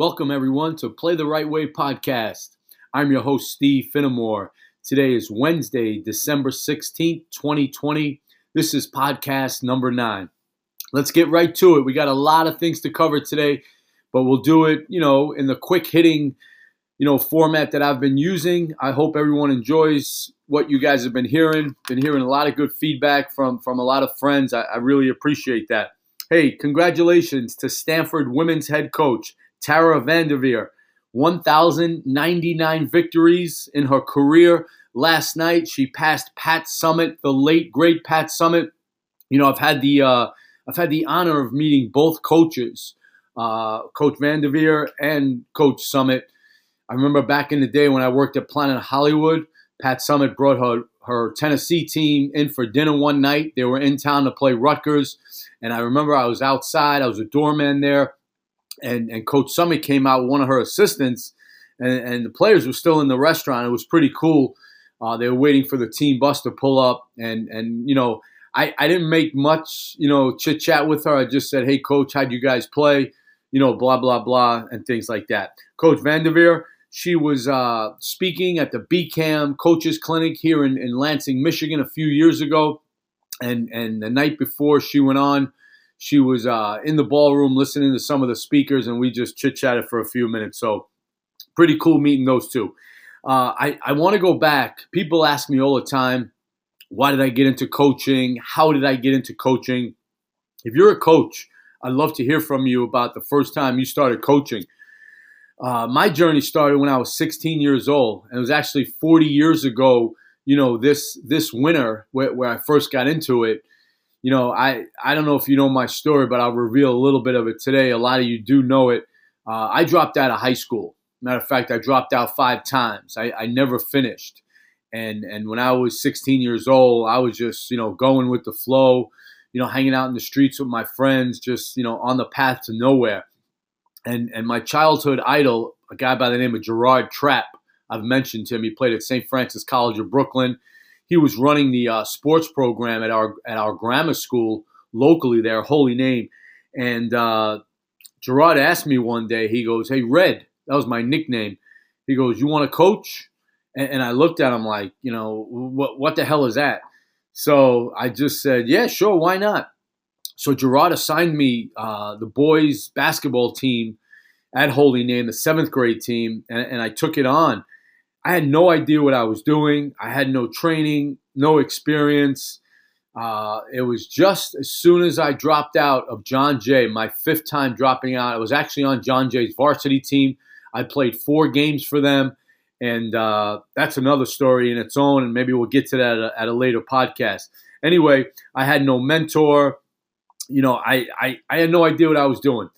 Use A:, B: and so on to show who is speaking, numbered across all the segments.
A: Welcome, everyone, to Play the Right Way podcast. I'm your host, Steve Finamore. Today is Wednesday, December 16th, 2020. This is podcast number nine. Let's get right to it. We got a lot of things to cover today, but we'll do it, you know, in the quick hitting, you know, format that I've been using. I hope everyone enjoys what you guys have been hearing. Been hearing a lot of good feedback from from a lot of friends. I, I really appreciate that. Hey, congratulations to Stanford women's head coach Tara VanDerveer. 1,099 victories in her career. Last night, she passed Pat Summitt, the late great Pat Summitt. You know, I've had the uh, I've had the honor of meeting both coaches, uh, Coach VanDerveer and Coach Summitt. I remember back in the day when I worked at Planet Hollywood, Pat Summitt brought her her Tennessee team in for dinner one night. They were in town to play Rutgers, and I remember I was outside. I was a doorman there and and Coach Summitt came out with one of her assistants, and, and the players were still in the restaurant. It was pretty cool. Uh, they were waiting for the team bus to pull up, and and you know I, I didn't make much you know chit chat with her. I just said, hey coach, how'd you guys play? You know, blah blah blah, and things like that. Coach VanDerveer, she was uh, speaking at the BCAM Coaches Clinic here in, in Lansing, Michigan, a few years ago, and and the night before she went on she was uh, in the ballroom listening to some of the speakers, and we just chit chatted for a few minutes. So, pretty cool meeting those two. Uh, I, I want to go back. People ask me all the time, why did I get into coaching? How did I get into coaching? If you're a coach, I'd love to hear from you about the first time you started coaching. Uh, my journey started when I was 16 years old, and it was actually 40 years ago. You know, this this winter where, where I first got into it you know, I, I don't know if you know my story, but I'll reveal a little bit of it today. A lot of you do know it. Uh, I dropped out of high school. Matter of fact, I dropped out five times. I, I never finished. And, and when I was 16 years old, I was just, you know, going with the flow, you know, hanging out in the streets with my friends, just, you know, on the path to nowhere. And, and my childhood idol, a guy by the name of Gerard Trapp, I've mentioned him. He played at St. Francis College of Brooklyn he was running the uh, sports program at our at our grammar school locally there, Holy Name. And uh, Gerard asked me one day. He goes, "Hey, Red, that was my nickname." He goes, "You want to coach?" And, and I looked at him like, you know, what what the hell is that? So I just said, "Yeah, sure, why not?" So Gerard assigned me uh, the boys basketball team at Holy Name, the seventh grade team, and, and I took it on. I had no idea what I was doing. I had no training, no experience. Uh, it was just as soon as I dropped out of John Jay, my fifth time dropping out. I was actually on John Jay's varsity team. I played four games for them, and uh, that's another story in its own. And maybe we'll get to that at a, at a later podcast. Anyway, I had no mentor. You know, I, I I had no idea what I was doing.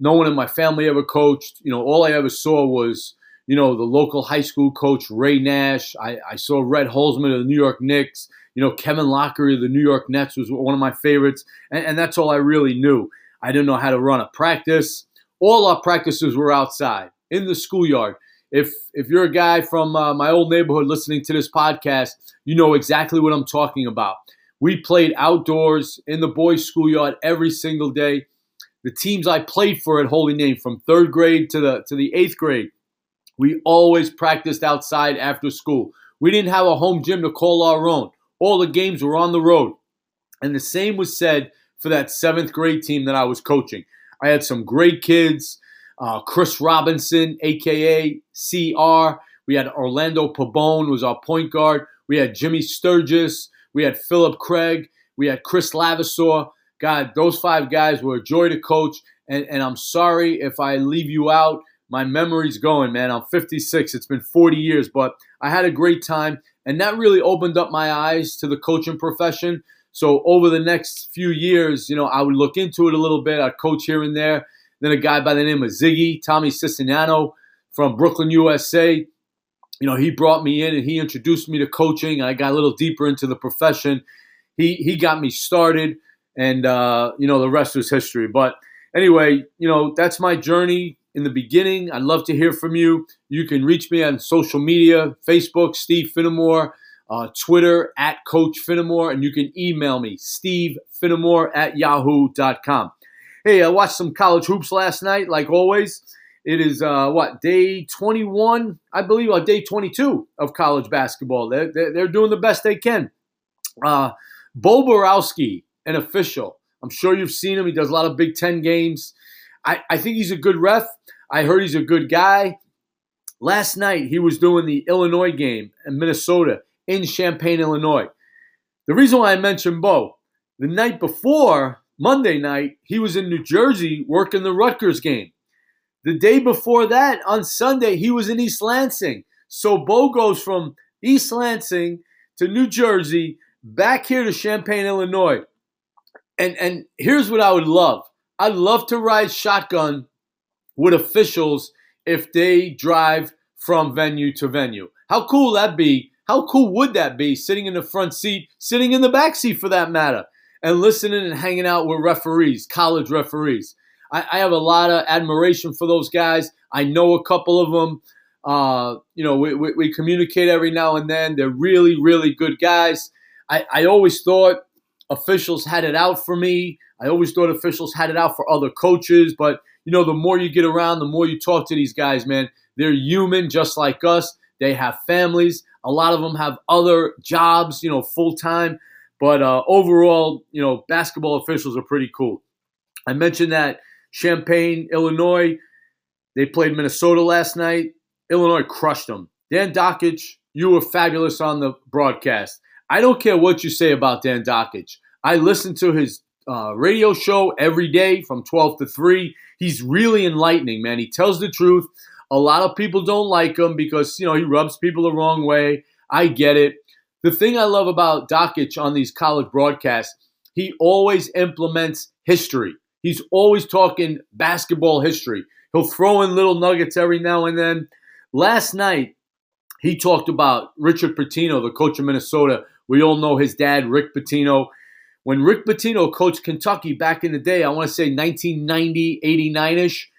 A: No one in my family ever coached. You know, all I ever saw was you know, the local high school coach, Ray Nash. I, I saw Red Holzman of the New York Knicks. You know, Kevin Loughery of the New York Nets was one of my favorites. And, and that's all I really knew. I didn't know how to run a practice. All our practices were outside in the schoolyard. If if you're a guy from uh, my old neighborhood listening to this podcast, you know exactly what I'm talking about. We played outdoors in the boys' schoolyard every single day. The teams I played for at Holy Name, from third grade to the to the eighth grade, we always practiced outside after school. We didn't have a home gym to call our own. All the games were on the road. And the same was said for that seventh grade team that I was coaching. I had some great kids. Uh, Chris Robinson, aka CR. We had Orlando Pabone was our point guard. We had Jimmy Sturgis. We had Philip Craig. We had Chris Lavasaw. God, those five guys were a joy to coach. And, and I'm sorry if I leave you out my memory's going, man. I'm 56. It's been 40 years, but I had a great time. And that really opened up my eyes to the coaching profession. So over the next few years, you know, I would look into it a little bit. I'd coach here and there. Then a guy by the name of Ziggy, Tommy Siciliano from Brooklyn, USA. You know, he brought me in and he introduced me to coaching. I got a little deeper into the profession. He he got me started, and uh, you know the rest was history. But anyway, you know that's my journey in the beginning. I'd love to hear from you. You can reach me on social media Facebook, Steve Finamore, uh, Twitter at Coach Finamore, and you can email me, Steve Finamore at yahoo.com. Hey, I watched some college hoops last night, like always. It is uh, what day 21, I believe, or day 22 of college basketball. They're, they're, they're doing the best they can. Uh, Bo Boroski, an official. I'm sure you've seen him. He does a lot of Big Ten games. I, I think he's a good ref. I heard he's a good guy. Last night, he was doing the Illinois game in Minnesota in Champaign, Illinois. The reason why I mentioned Bo, the night before, Monday night, he was in New Jersey working the Rutgers game. The day before that, on Sunday, he was in East Lansing. So Bo goes from East Lansing to New Jersey, back here to Champaign, Illinois. And and here's what I would love. I'd love to ride shotgun with officials if they drive from venue to venue. How cool that be? How cool would that be sitting in the front seat, sitting in the back seat for that matter, and listening and hanging out with referees, college referees? I, I have a lot of admiration for those guys. I know a couple of them. Uh, you know, we, we, we, communicate every now and then. They're really, really good guys. I, I always thought officials had it out for me. I always thought officials had it out for other coaches. But, you know, the more you get around, the more you talk to these guys, man. They're human just like us. They have families. A lot of them have other jobs, you know, full time. But uh, overall, you know, basketball officials are pretty cool. I mentioned that Champaign, Illinois. They played Minnesota last night. Illinois crushed them. Dan Dakich, you were fabulous on the broadcast. I don't care what you say about Dan Dakich. I listen to his uh, radio show every day from 12 to 3. He's really enlightening, man. He tells the truth. A lot of people don't like him because, you know, he rubs people the wrong way. I get it. The thing I love about Dakich on these college broadcasts, he always implements history. He's always talking basketball history. He'll throw in little nuggets every now and then. Last night, he talked about Richard Pitino, the coach of Minnesota. We all know his dad, Rick Pitino. When Rick Pitino coached Kentucky back in the day, I want to say 1990, 89 ish,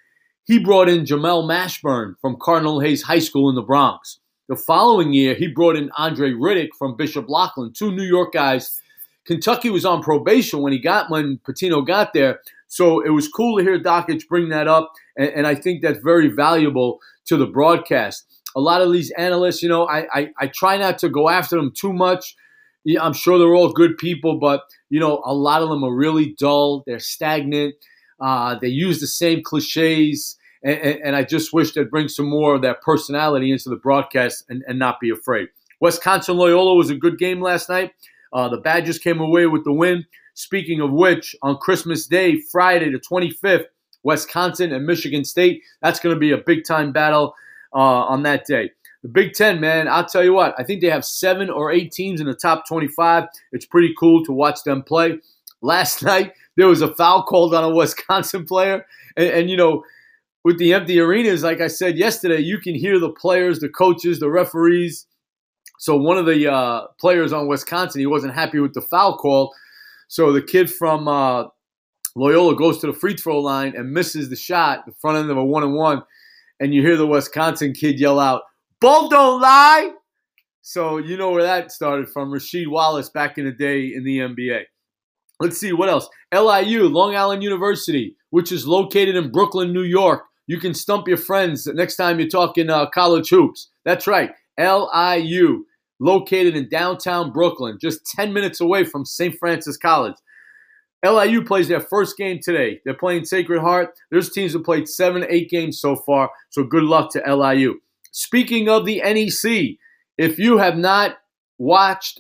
A: he brought in Jamal Mashburn from Cardinal Hayes High School in the Bronx. The following year, he brought in Andre Riddick from Bishop Loughlin, two New York guys. Kentucky was on probation when he got when Pitino got there, so it was cool to hear Dakich bring that up, and, and, I think that's very valuable to the broadcast. A lot of these analysts, you know, I, I, I try not to go after them too much. I'm sure they're all good people, but you know, a lot of them are really dull. They're stagnant. Uh, they use the same cliches, and, and, and, I just wish they'd bring some more of that personality into the broadcast and, and not be afraid. Wisconsin Loyola was a good game last night. Uh, the Badgers came away with the win. Speaking of which, on Christmas Day, Friday the 25th, Wisconsin and Michigan State. That's going to be a big time battle uh, on that day. The Big Ten, man, I'll tell you what, I think they have seven or eight teams in the top 25. It's pretty cool to watch them play. Last night, there was a foul called on a Wisconsin player. And, and you know, with the empty arenas, like I said yesterday, you can hear the players, the coaches, the referees. So one of the uh, players on Wisconsin, he wasn't happy with the foul call. So the kid from uh, Loyola goes to the free throw line and misses the shot, the front end of a one and one, and you hear the Wisconsin kid yell out, "Bull don't lie!" So you know where that started from. Rasheed Wallace back in the day in the NBA. Let's see what else. LIU, Long Island University, which is located in Brooklyn, New York. You can stump your friends next time you're talking uh, college hoops. That's right, LIU located in downtown Brooklyn, just 10 minutes away from St. Francis College. LIU plays their first game today. They're playing Sacred Heart. There's teams that played seven, eight games so far, so good luck to LIU. Speaking of the NEC, if you have not watched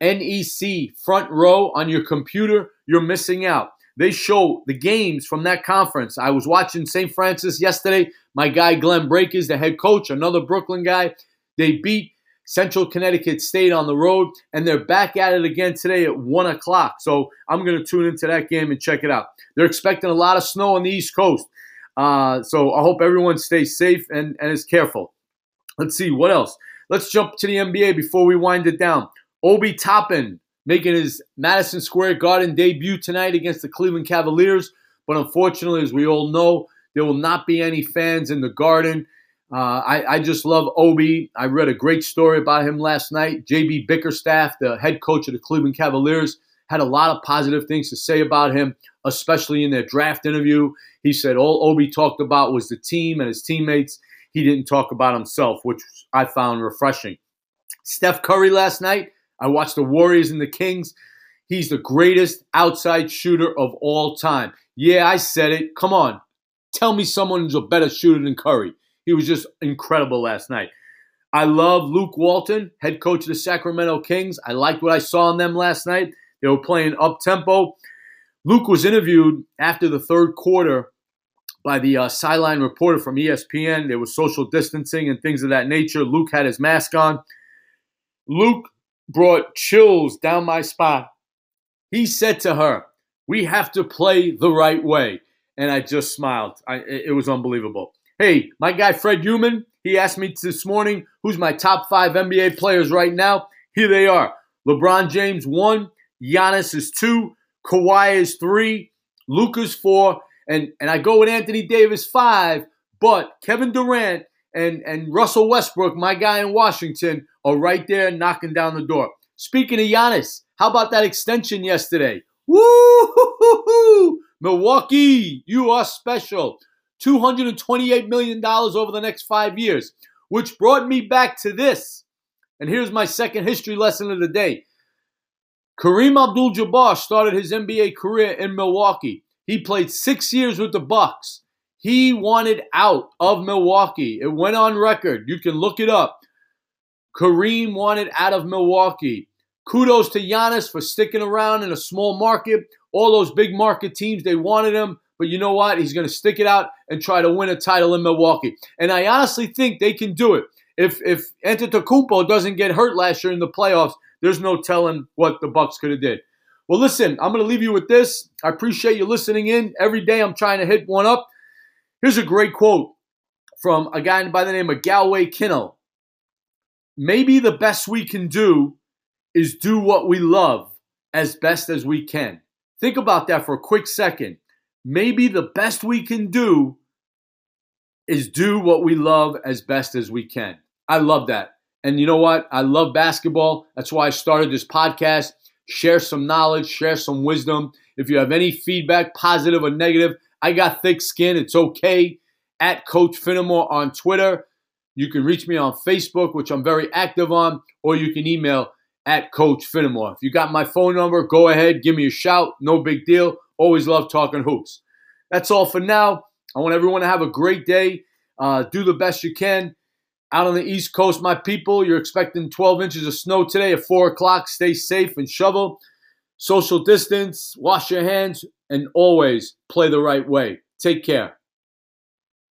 A: NEC front row on your computer, you're missing out. They show the games from that conference. I was watching St. Francis yesterday. My guy Glenn Braica, the head coach, another Brooklyn guy. They beat Central Connecticut State on the road, and they're back at it again today at 1 o'clock. So I'm going to tune into that game and check it out. They're expecting a lot of snow on the East Coast. Uh, so I hope everyone stays safe and, and is careful. Let's see, what else? Let's jump to the NBA before we wind it down. Obi Toppin making his Madison Square Garden debut tonight against the Cleveland Cavaliers. But unfortunately, as we all know, there will not be any fans in the Garden. Uh, I, I, just love Obi. I read a great story about him last night. JB Bickerstaff, the head coach of the Cleveland Cavaliers, had a lot of positive things to say about him. especially in their draft interview. He said all Obi talked about was the team and his teammates. He didn't talk about himself, which I found refreshing. Steph Curry last night, I watched the Warriors and the Kings. He's the greatest outside shooter of all time. Yeah, I said it. Come on. Tell me someone who's a better shooter than Curry. He was just incredible last night. I love Luke Walton, head coach of the Sacramento Kings. I liked what I saw in them last night. They were playing up tempo. Luke was interviewed after the third quarter by the uh, sideline reporter from ESPN. There was social distancing and things of that nature. Luke had his mask on. Luke brought chills down my spine. He said to her, We have to play the right way. And I just smiled. I, it was unbelievable. Hey, my guy Fred Human, he asked me this morning who's my top five NBA players right now. Here they are LeBron James, one, Giannis is two, Kawhi is three, Luka's four, and, and I go with Anthony Davis five, but Kevin Durant and, and Russell Westbrook, my guy in Washington, are right there knocking down the door. Speaking of Giannis, how about that extension yesterday? Woo! Milwaukee, you are special. $228 million over the next five years, which brought me back to this. And here's my second history lesson of the day. Kareem Abdul-Jabbar started his NBA career in Milwaukee. He played six years with the Bucks. He wanted out of Milwaukee. It went on record. You can look it up. Kareem wanted out of Milwaukee. Kudos to Giannis for sticking around in a small market. All those big market teams, they wanted him. But you know what? He's going to stick it out and try to win a title in Milwaukee. And I honestly think they can do it. If if Antetokounmpo doesn't get hurt last year in the playoffs, there's no telling what the Bucks could have did. Well, listen, I'm going to leave you with this. I appreciate you listening in. Every day I'm trying to hit one up. Here's a great quote from a guy by the name of Galway Kinnell. Maybe the best we can do is do what we love as best as we can. Think about that for a quick second maybe the best we can do is do what we love as best as we can. I love that. And you know what? I love basketball. That's why I started this podcast. Share some knowledge, share some wisdom. If you have any feedback, positive or negative, I got thick skin. It's okay. At Coach Finamore on Twitter. You can reach me on Facebook, which I'm very active on, or you can email at Coach Finamore. If you got my phone number, go ahead, give me a shout. No big deal. Always love talking hoops. That's all for now. I want everyone to have a great day. Uh, do the best you can. Out on the East Coast, my people, you're expecting 12 inches of snow today at 4 o'clock. Stay safe and shovel. Social distance, wash your hands, and always play the right way. Take care.